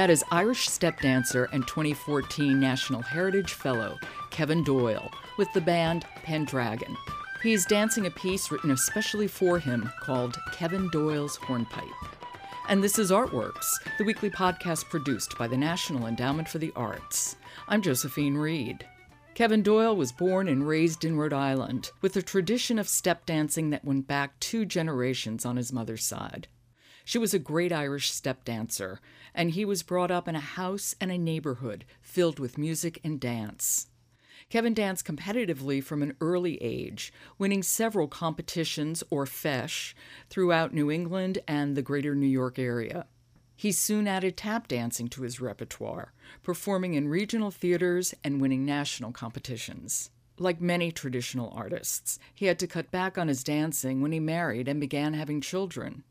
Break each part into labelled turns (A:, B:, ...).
A: That is Irish step dancer and 2014 National Heritage Fellow Kevin Doyle with the band Pendragon. He's dancing a piece written especially for him called Kevin Doyle's Hornpipe. And this is Artworks, the weekly podcast produced by the National Endowment for the Arts. I'm Josephine Reed. Kevin Doyle was born and raised in Rhode Island with a tradition of step dancing that went back two generations on his mother's side. She was a great Irish step dancer, and he was brought up in a house and a neighborhood filled with music and dance. Kevin danced competitively from an early age, winning several competitions or feis throughout New England and the greater New York area. He soon added tap dancing to his repertoire, performing in regional theaters and winning national competitions. Like many traditional artists, he had to cut back on his dancing when he married and began having children.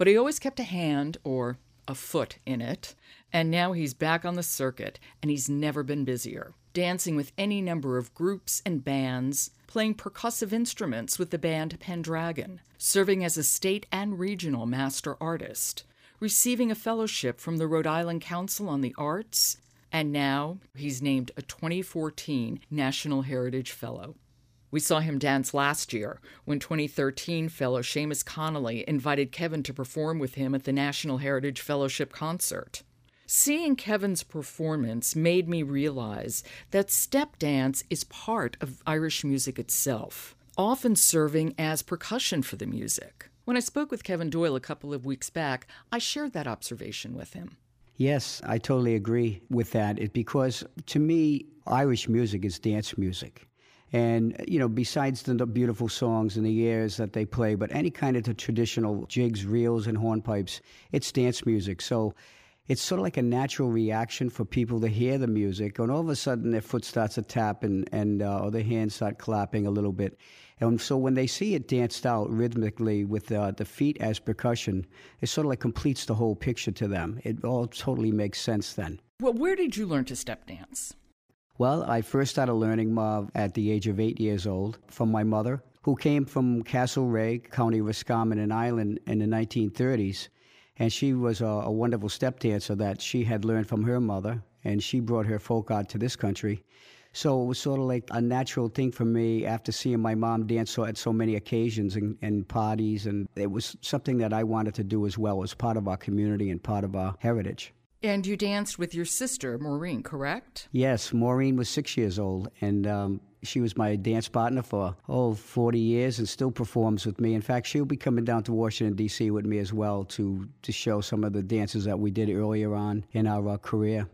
A: But he always kept a hand, or a foot, in it, and now he's back on the circuit and he's never been busier dancing with any number of groups and bands, playing percussive instruments with the band Pendragon, serving as a state and regional master artist, receiving a fellowship from the Rhode Island Council on the Arts, and now he's named a 2014 National Heritage Fellow. We saw him dance last year when 2013 fellow Seamus Connolly invited Kevin to perform with him at the National Heritage Fellowship concert. Seeing Kevin's performance made me realize that step dance is part of Irish music itself, often serving as percussion for the music. When I spoke with Kevin Doyle a couple of weeks back, I shared that observation with him.
B: Yes, I totally agree with that. It, because to me, Irish music is dance music. And, you know, besides the beautiful songs and the airs that they play, but any kind of the traditional jigs, reels, and hornpipes, it's dance music. So it's sort of like a natural reaction for people to hear the music, and all of a sudden their foot starts to tap and, and uh, or their hands start clapping a little bit. And so when they see it danced out rhythmically with uh, the feet as percussion, it sort of like completes the whole picture to them. It all totally makes sense then.
A: Well, where did you learn to step dance?
B: Well, I first started learning uh, at the age of eight years old from my mother, who came from Castlerea, County Roscommon, in Ireland in the 1930s. And she was a, a wonderful step dancer that she had learned from her mother, and she brought her folk art to this country. So it was sort of like a natural thing for me after seeing my mom dance so, at so many occasions and, and, parties. And it was something that I wanted to do as well as part of our community and part of our heritage.
A: And you danced with your sister, Maureen, correct?
B: Yes, Maureen was six years old. And um, she was my dance partner for, oh, 40 years and still performs with me. In fact, she'll be coming down to Washington, D.C. with me as well to, to show some of the dances that we did earlier on in our uh, career.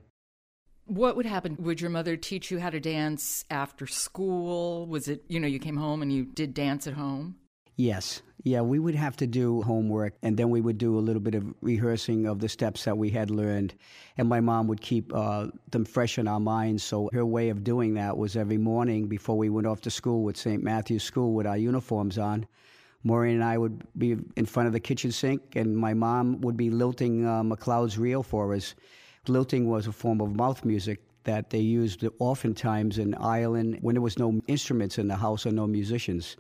A: What would happen? Would your mother teach you how to dance after school? Was it, you know, you came home and you did dance at home?
B: Yes. Yeah, we would have to do homework and then we would do a little bit of rehearsing of the steps that we had learned. And my mom would keep uh, them fresh in our minds. So her way of doing that was every morning before we went off to school with St. Matthew's School with our uniforms on. Maureen and I would be in front of the kitchen sink, and my mom would be lilting uh, McLeod's reel for us. Lilting was a form of mouth music that they used oftentimes in Ireland when there was no instruments in the house or no musicians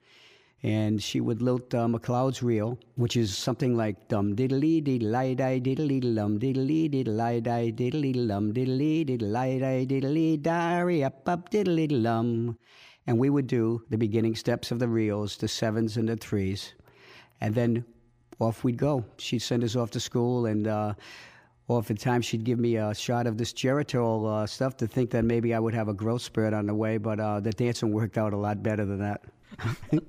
B: and she would lilt uh, McLeod's reel, which is something like dum diddly diddly di diddly lum diddly diddly di diddly lum diddly diddly di diddly di up up diddly lum. And we would do the beginning steps of the reels, the sevens and the threes. And then off we'd go. She'd send us off to school and uh, oftentimes she'd give me a shot of this Geritol uh, stuff to think that maybe I would have a growth spurt on the way, but uh, the dancing worked out a lot better than that.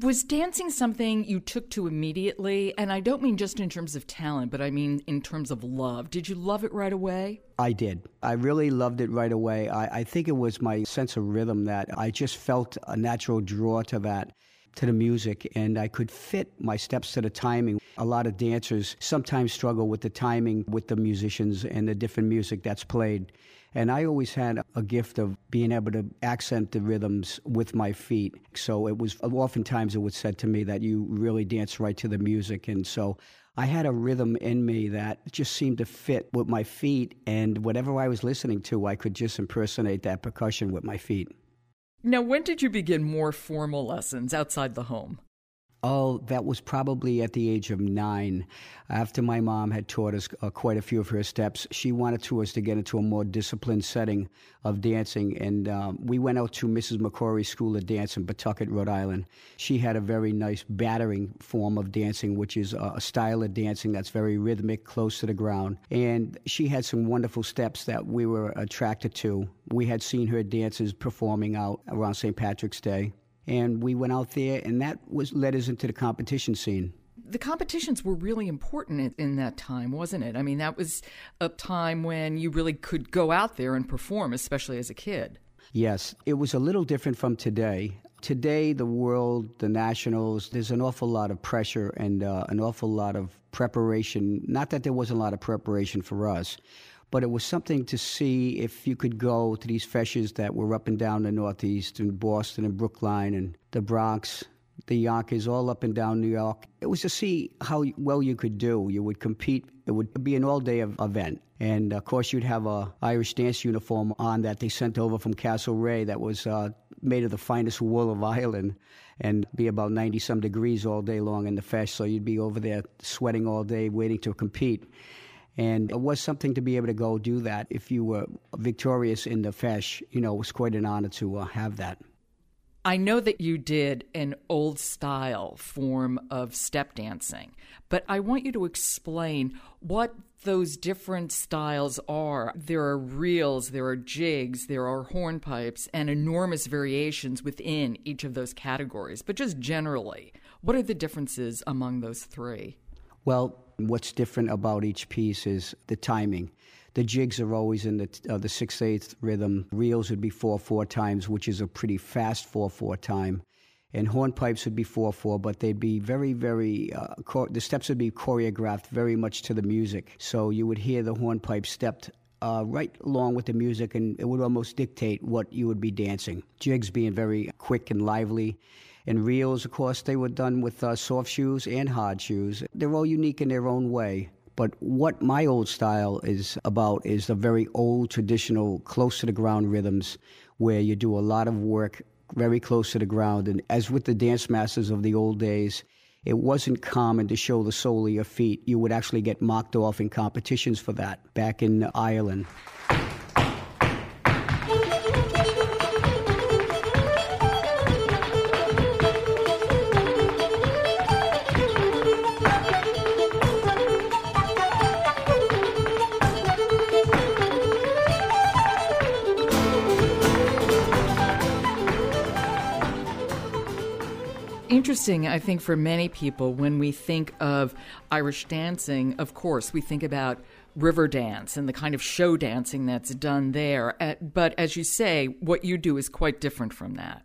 A: was dancing something you took to immediately? And I don't mean just in terms of talent, but I mean in terms of love. Did you love it right away?
B: I did. I really loved it right away. I, I think it was my sense of rhythm that I just felt a natural draw to that to the music and I could fit my steps to the timing. A lot of dancers sometimes struggle with the timing with the musicians and the different music that's played. And I always had a gift of being able to accent the rhythms with my feet. So it was oftentimes it was said to me that you really dance right to the music. And so I had a rhythm in me that just seemed to fit with my feet. And whatever I was listening to, I could just impersonate that percussion with my feet.
A: Now, when did you begin more formal lessons outside the home?
B: Oh, that was probably at the age of nine. After my mom had taught us uh, quite a few of her steps, she wanted to us to get into a more disciplined setting of dancing. And um, we went out to Mrs. McCrory's School of Dance in Pawtucket, Rhode Island. She had a very nice battering form of dancing, which is a style of dancing that's very rhythmic, close to the ground. And she had some wonderful steps that we were attracted to. We had seen her dances performing out around St. Patrick's Day and we went out there, and that was led us into the competition scene.
A: The competitions were really important in that time, wasn't it? I mean, that was a time when you really could go out there and perform, especially as a kid.
B: Yes, it was a little different from today. Today, the world, the nationals, there's an awful lot of pressure and uh, an awful lot of preparation. Not that there wasn't a lot of preparation for us, but it was something to see if you could go to these feises that were up and down the Northeast and Boston and Brookline and the Bronx, the Yonkers, all up and down New York. It was to see how well you could do. You would compete. It would be an all-day event. And of course, you'd have a Irish dance uniform on that they sent over from Castlerea that was uh, made of the finest wool of Ireland and be about 90 some degrees all day long in the feis. So you'd be over there sweating all day waiting to compete. And it was something to be able to go do that. If you were victorious in the feis, you know, it was quite an honor to uh, have that.
A: I know that you did an old style form of step dancing, but I want you to explain what those different styles are. There are reels, there are jigs, there are hornpipes, and enormous variations within each of those categories. But just generally, what are the differences among those three?
B: Well, what's different about each piece is the timing. The jigs are always in the uh, the six eighth rhythm. Reels would be four four times, which is a pretty fast four four time, and hornpipes would be four four, but they'd be very very. Uh, the steps would be choreographed very much to the music, so you would hear the hornpipe stepped uh, right along with the music, and it would almost dictate what you would be dancing. Jigs being very quick and lively, and reels, of course, they were done with uh, soft shoes and hard shoes. They're all unique in their own way. But what my old style is about is the very old, traditional, close to the ground rhythms where you do a lot of work very close to the ground. And as with the dance masters of the old days, it wasn't common to show the sole of your feet. You would actually get mocked off in competitions for that back in Ireland.
A: Interesting, I think, for many people when we think of Irish dancing, of course, we think about Riverdance and the kind of show dancing that's done there. Uh, but as you say, what you do is quite different from that.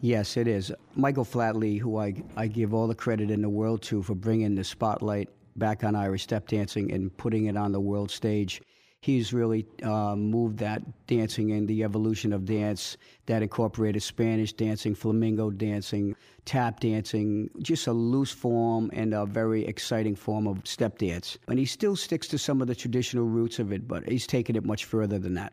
B: Yes, it is. Michael Flatley, who I, I give all the credit in the world to for bringing the spotlight back on Irish step dancing and putting it on the world stage he's really uh, moved that dancing and the evolution of dance that incorporated Spanish dancing, flamenco dancing, tap dancing, just a loose form and a very exciting form of step dance. And he still sticks to some of the traditional roots of it, but he's taken it much further than that.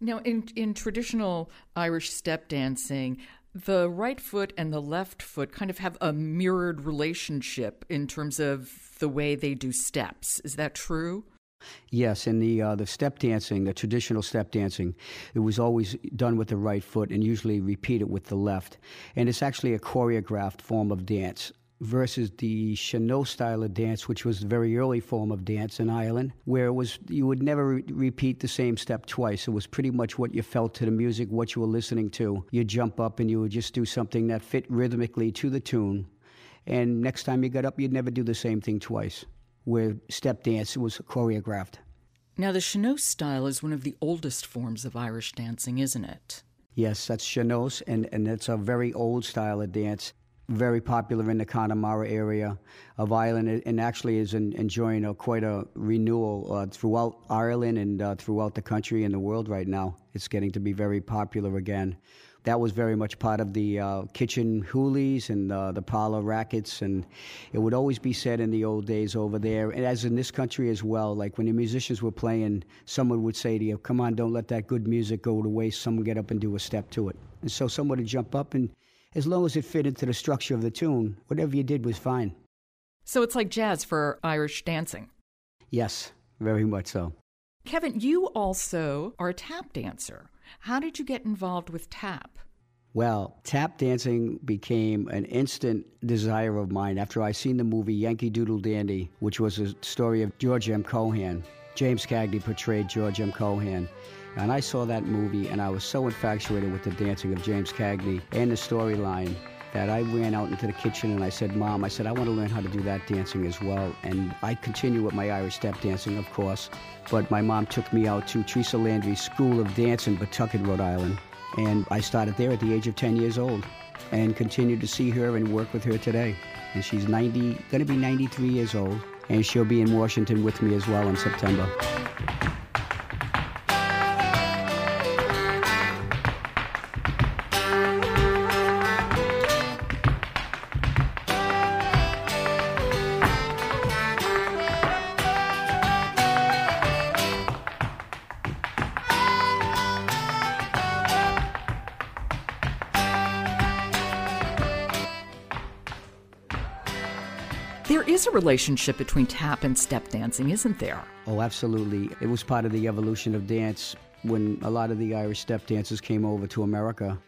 A: Now, in, in traditional Irish step dancing, the right foot and the left foot kind of have a mirrored relationship in terms of the way they do steps. Is that true?
B: Yes, and the uh, the step dancing, the traditional step dancing, it was always done with the right foot and usually repeated with the left. And it's actually a choreographed form of dance versus the sean-nós style of dance, which was a very early form of dance in Ireland, where it was you would never re- repeat the same step twice. It was pretty much what you felt to the music, what you were listening to. You jump up and you would just do something that fit rhythmically to the tune. And next time you got up, you'd never do the same thing twice where step dance was choreographed.
A: Now, the sean-nós style is one of the oldest forms of Irish dancing, isn't it?
B: Yes, that's sean-nós, and, and it's a very old style of dance, very popular in the Connemara area of Ireland, and actually is in, enjoying a, quite a renewal uh, throughout Ireland and uh, throughout the country and the world right now. It's getting to be very popular again that was very much part of the uh, kitchen hoolies and uh, the parlor rackets. And it would always be said in the old days over there, and as in this country as well, like when the musicians were playing, someone would say to you, Come on, don't let that good music go to waste. Someone get up and do a step to it. And so someone would jump up and as long as it fit into the structure of the tune, whatever you did was fine.
A: So it's like jazz for Irish dancing.
B: Yes, very much so.
A: Kevin, you also are a tap dancer. How did you get involved with tap?
B: Well, tap dancing became an instant desire of mine after I seen the movie Yankee Doodle Dandy, which was a story of George M. Cohan. James Cagney portrayed George M. Cohan. And I saw that movie and I was so infatuated with the dancing of James Cagney and the storyline that I ran out into the kitchen and I said, Mom, I said, I want to learn how to do that dancing as well. And I continue with my Irish step dancing, of course. But my mom took me out to Teresa Landry's School of Dance in Pawtucket, Rhode Island. And I started there at the age of 10 years old and continued to see her and work with her today. And she's 90, going to be 93 years old. And she'll be in Washington with me as well in September.
A: Relationship between tap and step dancing, isn't there?
B: Oh, absolutely. It was part of the evolution of dance when a lot of the Irish step dancers came over to America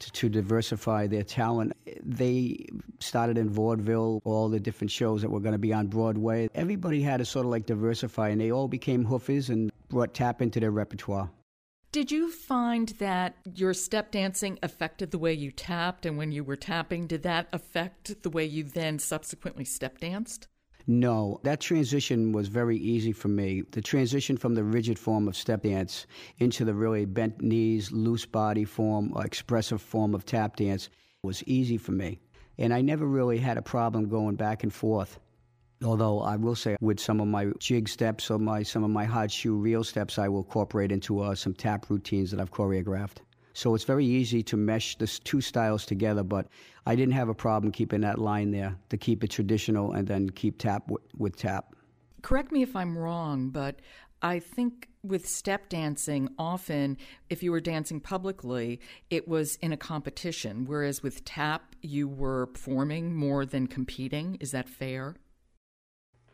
B: to, to, diversify their talent. They started in vaudeville, all the different shows that were going to be on Broadway. Everybody had to sort of like diversify, and they all became hoofers and brought tap into their repertoire.
A: Did you find that your step dancing affected the way you tapped? And when you were tapping, did that affect the way you then subsequently step danced?
B: No, that transition was very easy for me. The transition from the rigid form of step dance into the really bent knees, loose body form, expressive form of tap dance was easy for me. And I never really had a problem going back and forth. Although I will say, with some of my jig steps or my some of my hard shoe reel steps, I will incorporate into uh, some tap routines that I've choreographed. So it's very easy to mesh the two styles together. But I didn't have a problem keeping that line there to keep it traditional and then keep tap w- with tap.
A: Correct me if I'm wrong, but I think with step dancing, often if you were dancing publicly, it was in a competition, whereas with tap, you were performing more than competing. Is that fair?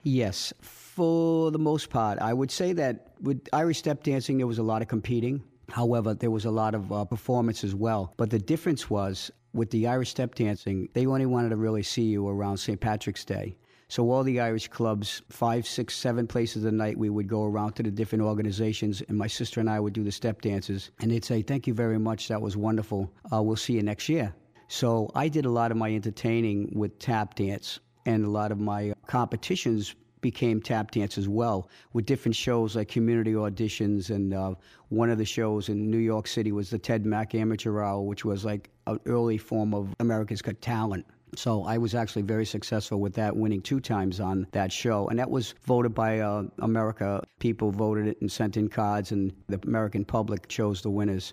B: Yes, for the most part. I would say that with Irish step dancing, there was a lot of competing. However, there was a lot of uh, performance as well. But the difference was with the Irish step dancing, they only wanted to really see you around St. Patrick's Day. So all the Irish clubs, five, six, seven places a night, we would go around to the different organizations, and my sister and I would do the step dances, and they'd say, "Thank you very much, that was wonderful. Uh, we'll see you next year." So I did a lot of my entertaining with tap dance, and a lot of my competitions became tap dance as well with different shows like community auditions and uh, one of the shows in new york city was the ted mack amateur hour which was like an early form of america's got talent so I was actually very successful with that, winning two times on that show. And that was voted by uh, America. People voted it and sent in cards, and the American public chose the winners.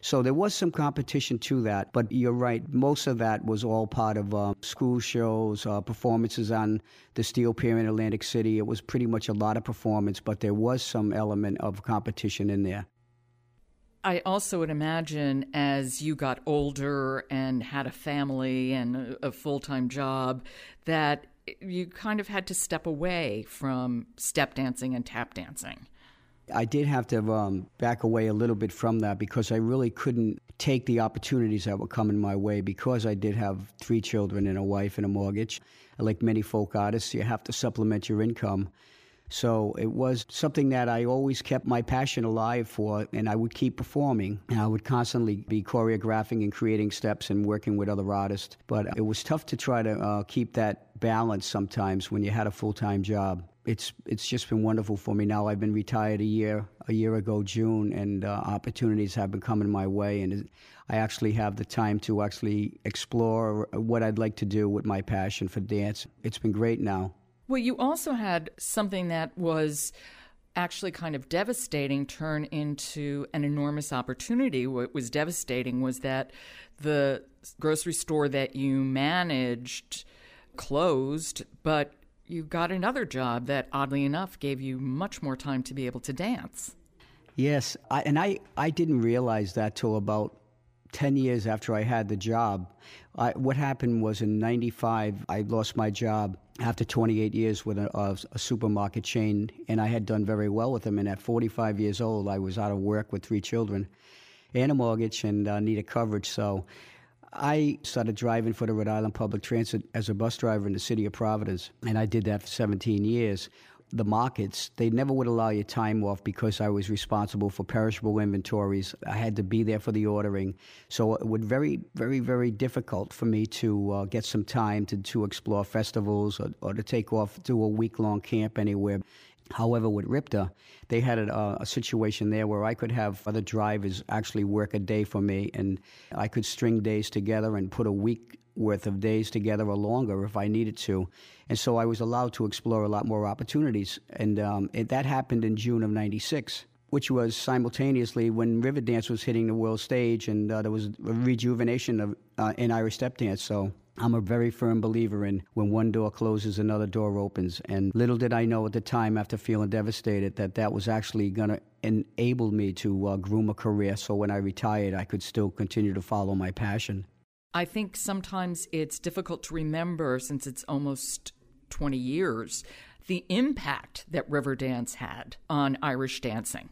B: So there was some competition to that, but you're right. Most of that was all part of uh, school shows, uh, performances on the Steel Pier in Atlantic City. It was pretty much a lot of performance, but there was some element of competition in there.
A: I also would imagine as you got older and had a family and a, full time job that you kind of had to step away from step dancing and tap dancing.
B: I did have to um, back away a little bit from that because I really couldn't take the opportunities that were coming my way because I did have three children and a wife and a mortgage. Like many folk artists, you have to supplement your income. So it was something that I always kept my passion alive for, and I would keep performing. And I would constantly be choreographing and creating steps and working with other artists. But it was tough to try to uh, keep that balance sometimes when you had a full time job. It's it's just been wonderful for me. Now I've been retired a year a year ago June, and uh, opportunities have been coming my way, and I actually have the time to actually explore what I'd like to do with my passion for dance. It's been great now.
A: Well, you also had something that was actually kind of devastating turn into an enormous opportunity. What was devastating was that the grocery store that you managed closed, but you got another job that oddly enough gave you much more time to be able to dance.
B: Yes, I, and I, I didn't realize that till about 10 years after I had the job. I, what happened was in 95, I lost my job after 28 years with a, a, a, supermarket chain, and I had done very well with them. And at 45 years old, I was out of work with three children and a mortgage and uh, needed coverage. So I started driving for the Rhode Island Public Transit as a bus driver in the city of Providence, and I did that for 17 years the markets, they never would allow you time off because I was responsible for perishable inventories. I had to be there for the ordering. So it would very, very, very difficult for me to uh, get some time to, to explore festivals or, or to take off, do a week long camp anywhere. However, with RIPTA, they had a, a, situation there where I could have other drivers actually work a day for me, and I could string days together and put a week worth of days together or longer if I needed to. And so I was allowed to explore a lot more opportunities. And um, it, that happened in June of 96 which was simultaneously when Riverdance was hitting the world stage, and uh, there was a rejuvenation of uh, in Irish step dance. So I'm a very firm believer in when one door closes, another door opens. And little did I know at the time, after feeling devastated, that that was actually going to enable me to uh, groom a career. So when I retired, I could still continue to follow my passion.
A: I think sometimes it's difficult to remember since it's almost 20 years the impact that Riverdance had on Irish dancing.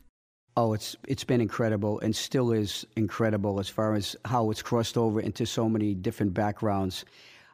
B: Oh, it's it's been incredible and still is incredible as far as how it's crossed over into so many different backgrounds.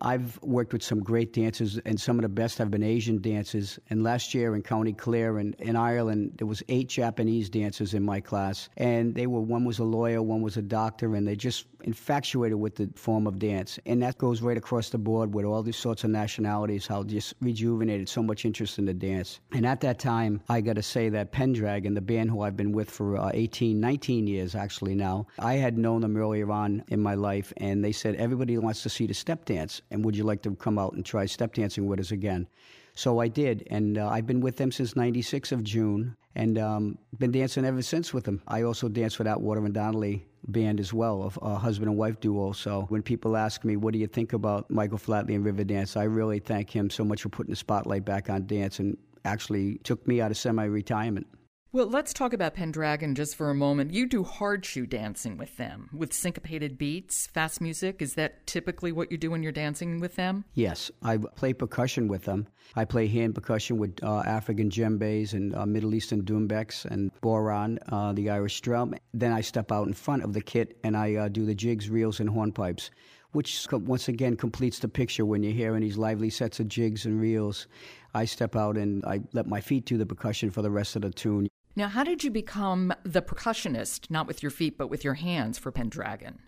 B: I've worked with some great dancers, and some of the best have been Asian dancers. And last year in County Clare in, in Ireland, there was eight Japanese dancers in my class, and they were one was a lawyer, one was a doctor, and they just infatuated with the form of dance. And that goes right across the board with all these sorts of nationalities, how just rejuvenated so much interest in the dance. And at that time, I got to say that Pendragon, the band who I've been with for uh, 18, 19 years actually now, I had known them earlier on in my life, and they said, everybody wants to see the step dance and would you like to come out and try step dancing with us again? So I did, and uh, I've been with them since '96 of June, and um, been dancing ever since with them. I also dance with Atwater and Donnelly band as well, a husband and wife duo. So when people ask me, "What do you think about Michael Flatley and Riverdance?" I really thank him so much for putting the spotlight back on dance and actually took me out of semi-retirement.
A: Well, let's talk about Pendragon just for a moment. You do hard shoe dancing with them, with syncopated beats, fast music. Is that typically what you do when you're dancing with them?
B: Yes, I play percussion with them. I play hand percussion with uh, African djembes and uh, Middle Eastern doumbeks and bodhrán, uh, the Irish drum. Then I step out in front of the kit and I uh, do the jigs, reels, and hornpipes which once again completes the picture when you're hearing these lively sets of jigs and reels. I step out and I let my feet do the percussion for the rest of the tune.
A: Now, how did you become the percussionist, not with your feet, but with your hands for Pendragon?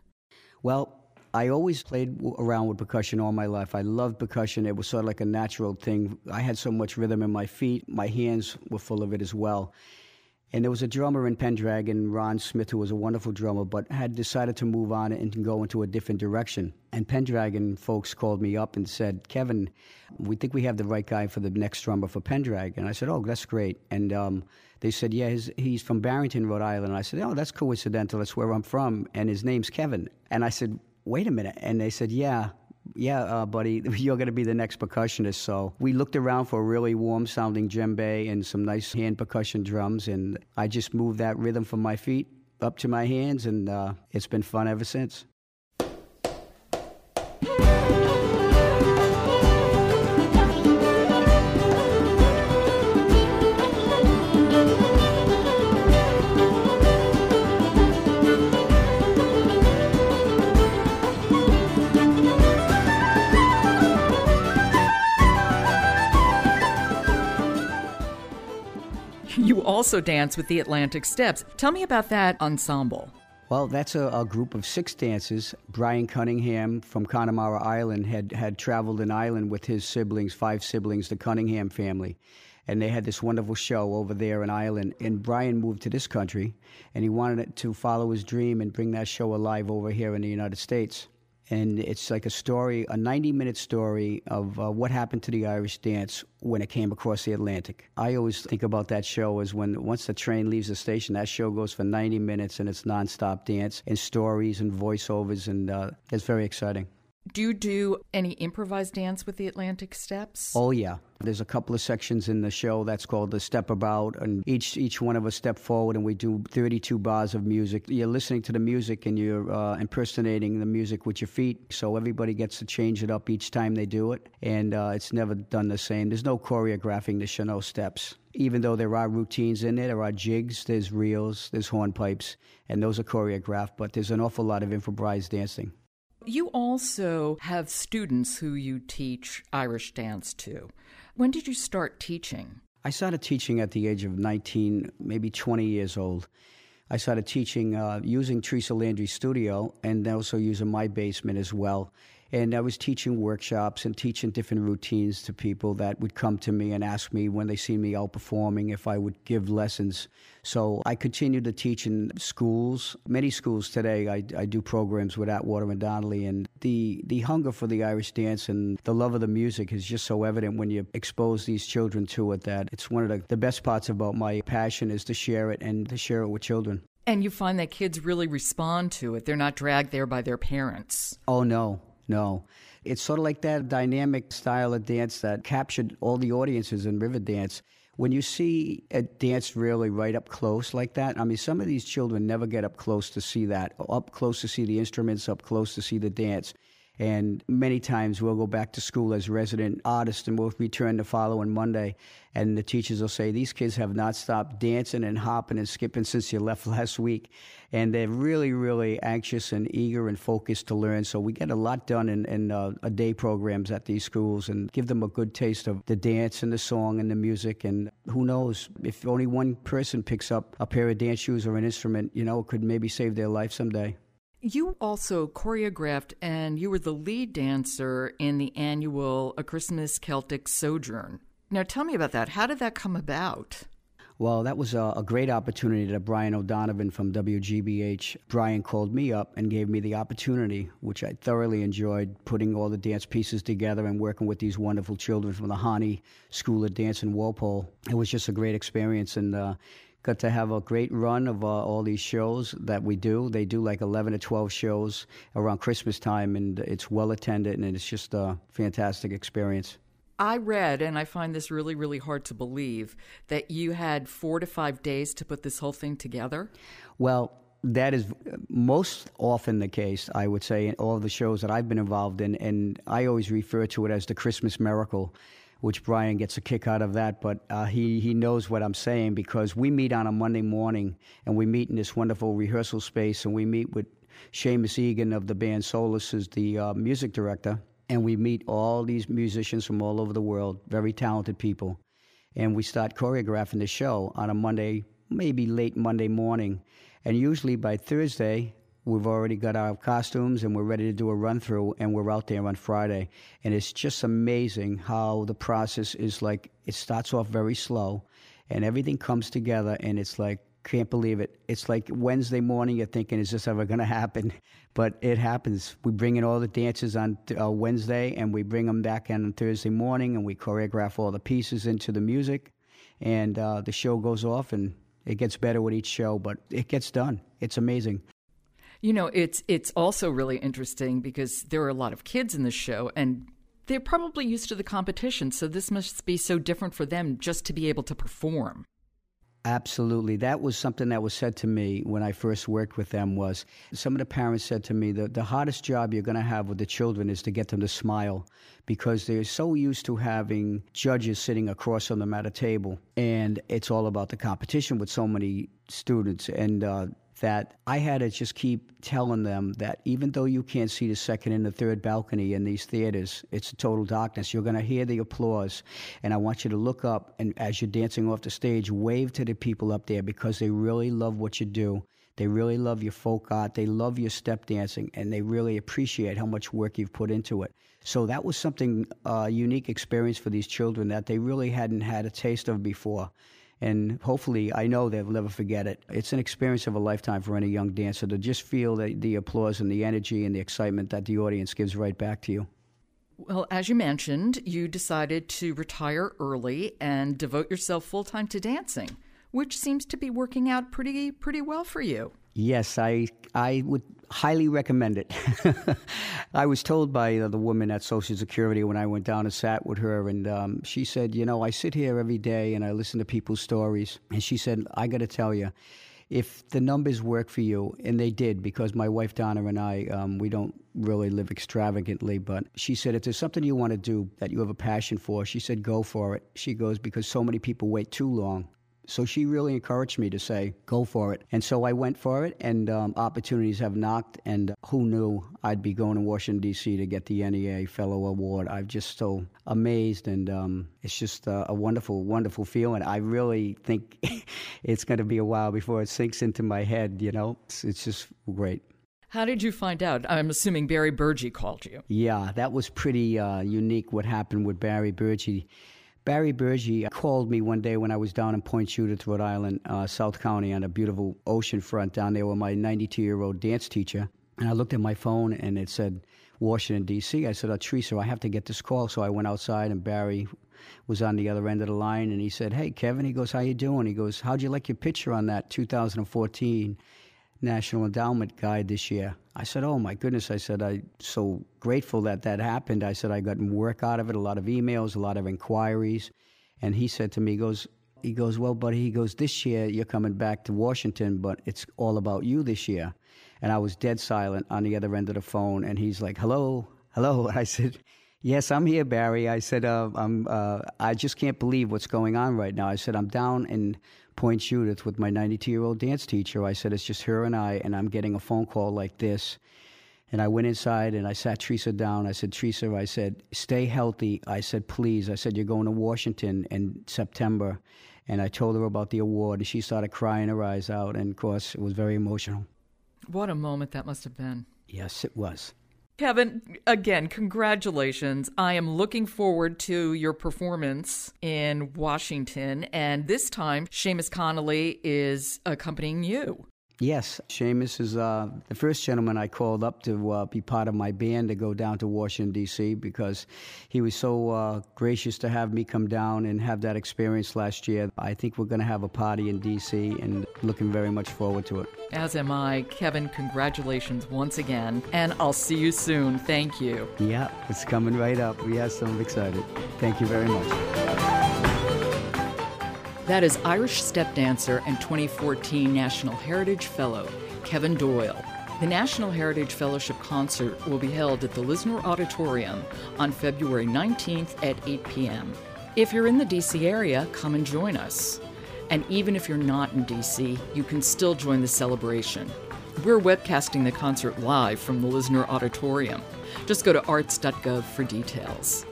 B: Well, I always played around with percussion all my life. I loved percussion. It was sort of like a natural thing. I had so much rhythm in my feet, my hands were full of it as well. And there was a drummer in Pendragon, Ron Smith, who was a wonderful drummer, but had decided to move on and go into a different direction. And Pendragon folks called me up and said, Kevin, we think we have the right guy for the next drummer for Pendragon. I said, Oh, that's great. And um, they said, Yeah, his, he's from Barrington, Rhode Island. I said, Oh, that's coincidental. That's where I'm from. And his name's Kevin. And I said, Wait a minute. And they said, Yeah, yeah, uh, buddy, you're going to be the next percussionist. So we looked around for a really warm sounding djembe and some nice hand percussion drums. And I just moved that rhythm from my feet up to my hands. And uh, it's been fun ever since.
A: Also dance with the Atlantic Steps. Tell me about that ensemble.
B: Well, that's a, a, group of six dancers. Brian Cunningham from Connemara Island had, had traveled an island with his siblings, five siblings, the Cunningham family. And they had this wonderful show over there in Ireland. And Brian moved to this country, and he wanted to follow his dream and bring that show alive over here in the United States and it's like a story, a 90 minute story of uh, what happened to the Irish dance when it came across the Atlantic. I always think about that show as when once the train leaves the station, that show goes for 90 minutes and it's nonstop dance and stories and voiceovers, and uh, it's very exciting.
A: Do you do any improvised dance with the Atlantic Steps?
B: Oh yeah. There's a couple of sections in the show that's called the Step About, and each each one of us step forward, and we do 32 bars of music. You're listening to the music, and you're uh, impersonating the music with your feet. So everybody gets to change it up each time they do it, and uh, it's never done the same. There's no choreographing the sean-nós steps. Even though there are routines in there, there are jigs, there's reels, there's hornpipes, and those are choreographed. But there's an awful lot of improvised dancing.
A: You also have students who you teach Irish dance to. When did you start teaching?
B: I started teaching at the age of 19, maybe 20 years old. I started teaching uh, using Teresa Landry's studio and also using my basement as well. And I was teaching workshops and teaching different routines to people that would come to me and ask me when they see me out performing if I would give lessons. So I continue to teach in schools, many schools today. I, I do programs with Atwater and Donnelly, and the, the hunger for the Irish dance and the love of the music is just so evident when you expose these children to it that it's one of the, the best parts about my passion is to share it and to share it with children.
A: And you find that kids really respond to it. They're not dragged there by their parents.
B: Oh, no. No. It's sort of like that dynamic style of dance that captured all the audiences in Riverdance. When you see a dance really right up close like that, I mean, some of these children never get up close to see that, up close to see the instruments, up close to see the dance. And many times we'll go back to school as resident artists and we'll return the following Monday. And the teachers will say, These kids have not stopped dancing and hopping and skipping since you left last week. And they're really, really anxious and eager and focused to learn. So we get a lot done in, in uh, day programs at these schools and give them a good taste of the dance and the song and the music. And who knows, if only one person picks up a pair of dance shoes or an instrument, you know, it could maybe save their life someday.
A: You also choreographed and you were the lead dancer in the annual A Christmas Celtic Sojourn. Now, tell me about that. How did that come about?
B: Well, that was a, a, great opportunity that Brian O'Donovan from WGBH. Brian called me up and gave me the opportunity, which I thoroughly enjoyed, putting all the dance pieces together and working with these wonderful children from the Harney School of Dance in Walpole. It was just a great experience, and uh, got to have a great run of uh, all these shows that we do. They do like 11 to 12 shows around Christmas time, and it's well attended, and it's just a fantastic experience.
A: I read, and I find this really, really hard to believe, that you had four to five days to put this whole thing together.
B: Well, that is most often the case, I would say, in all the shows that I've been involved in, and I always refer to it as the Christmas miracle which Brian gets a kick out of that. But uh, he he knows what I'm saying because we meet on a Monday morning and we meet in this wonderful rehearsal space and we meet with Seamus Egan of the band Solas, who's the uh, music director, and we meet all these musicians from all over the world, very talented people, and we start choreographing the show on a Monday, maybe late Monday morning, and usually by Thursday We've already got our costumes and we're ready to do a run through, and we're out there on Friday. And it's just amazing how the process is like it starts off very slow and everything comes together, and it's like, can't believe it. It's like Wednesday morning, you're thinking, is this ever going to happen? But it happens. We bring in all the dancers on uh, Wednesday, and we bring them back on Thursday morning, and we choreograph all the pieces into the music, and uh, the show goes off, and it gets better with each show, but it gets done. It's amazing.
A: You know, it's it's also really interesting because there are a lot of kids in the show and they're probably used to the competition, so this must be so different for them just to be able to perform.
B: Absolutely. That was something that was said to me when I first worked with them was some of the parents said to me that the hardest job you're going to have with the children is to get them to smile because they're so used to having judges sitting across from them at a table and it's all about the competition with so many students and uh, that I had to just keep telling them that even though you can't see the second and the third balcony in these theaters, it's total darkness. You're going to hear the applause. And I want you to look up and as you're dancing off the stage, wave to the people up there because they really love what you do. They really love your folk art. They love your step dancing, and they really appreciate how much work you've put into it. So that was something, a uh, unique experience for these children that they really hadn't had a taste of before and hopefully I know they'll never forget it. It's an experience of a lifetime for any young dancer to just feel the, the applause and the energy and the excitement that the audience gives right back to you.
A: Well, as you mentioned, you decided to retire early and devote yourself full time to dancing, which seems to be working out pretty pretty well for you.
B: Yes, I I would highly recommend it. I was told by the woman at Social Security when I went down and sat with her, and um, she said, You know, I sit here every day and I listen to people's stories. And she said, I got to tell you, if the numbers work for you, and they did, because my wife Donna and I, um, we don't really live extravagantly, but she said, if there's something you want to do that you have a passion for, she said, go for it. She goes, because so many people wait too long. So she really encouraged me to say, go for it. And so I went for it, and um, opportunities have knocked. And who knew I'd be going to Washington, D.C. to get the NEA Fellow Award? I'm just so amazed, and um, it's just a, a wonderful, wonderful feeling. I really think it's going to be a while before it sinks into my head, you know? It's, it's just great.
A: How did you find out? I'm assuming Barry Bergey called you.
B: Yeah, that was pretty uh, unique what happened with Barry Bergey. Barry Bergey called me one day when I was down in Point Judith, Rhode Island, uh, South County, on a beautiful ocean front down there with my 92 year old dance teacher. And I looked at my phone and it said Washington, D.C. I said, oh, Teresa, I have to get this call. So I went outside and Barry was on the other end of the line and he said, Hey, Kevin, he goes, How you doing? He goes, How'd you like your picture on that 2014 National Endowment Guide this year? I said, Oh my goodness. I said, I'm so grateful that that happened. I said, I got work out of it, a lot of emails, a lot of inquiries. And he said to me, he goes, he goes, Well, buddy, he goes, This year you're coming back to Washington, but it's all about you this year. And I was dead silent on the other end of the phone. And he's like, Hello, hello. And I said, Yes, I'm here, Barry. I said, uh, I'm, uh, I just can't believe what's going on right now. I said, I'm down in Point Judith with my 92 year old dance teacher. I said, It's just her and I, and I'm getting a phone call like this. And I went inside and I sat Teresa down. I said, Teresa, I said, stay healthy. I said, please. I said, you're going to Washington in September. And I told her about the award, and she started crying her eyes out. And of course, it was very emotional.
A: What a moment that must have been.
B: Yes, it was.
A: Kevin, again, congratulations. I am looking forward to your performance in Washington. And this time, Seamus Connolly is accompanying you.
B: Yes, Seamus is uh, the first gentleman I called up to uh, be part of my band to go down to Washington, D.C., because he was so uh, gracious to have me come down and have that experience last year. I think we're going to have a party in D.C. and looking very much forward to it.
A: As am I. Kevin, congratulations once again, and I'll see you soon. Thank you.
B: Yeah, it's coming right up. Yes, I'm excited. Thank you very much.
A: That is Irish step dancer and 2014 National Heritage Fellow Kevin Doyle. The National Heritage Fellowship concert will be held at the Lisner Auditorium on February 19th at 8 p.m. If you're in the DC area, come and join us. And even if you're not in DC, you can still join the celebration. We're webcasting the concert live from the Lisner Auditorium. Just go to arts.gov for details.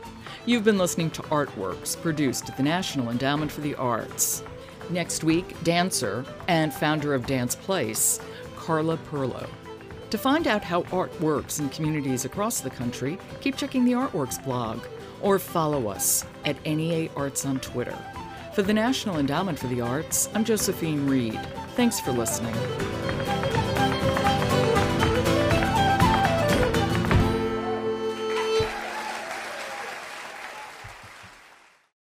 A: You've been listening to Artworks, produced at the National Endowment for the Arts. Next week, dancer and founder of Dance Place, Carla Perlo. To find out how art works in communities across the country, keep checking the Artworks blog or follow us at NEA Arts on Twitter. For the National Endowment for the Arts, I'm Josephine Reed. Thanks for listening.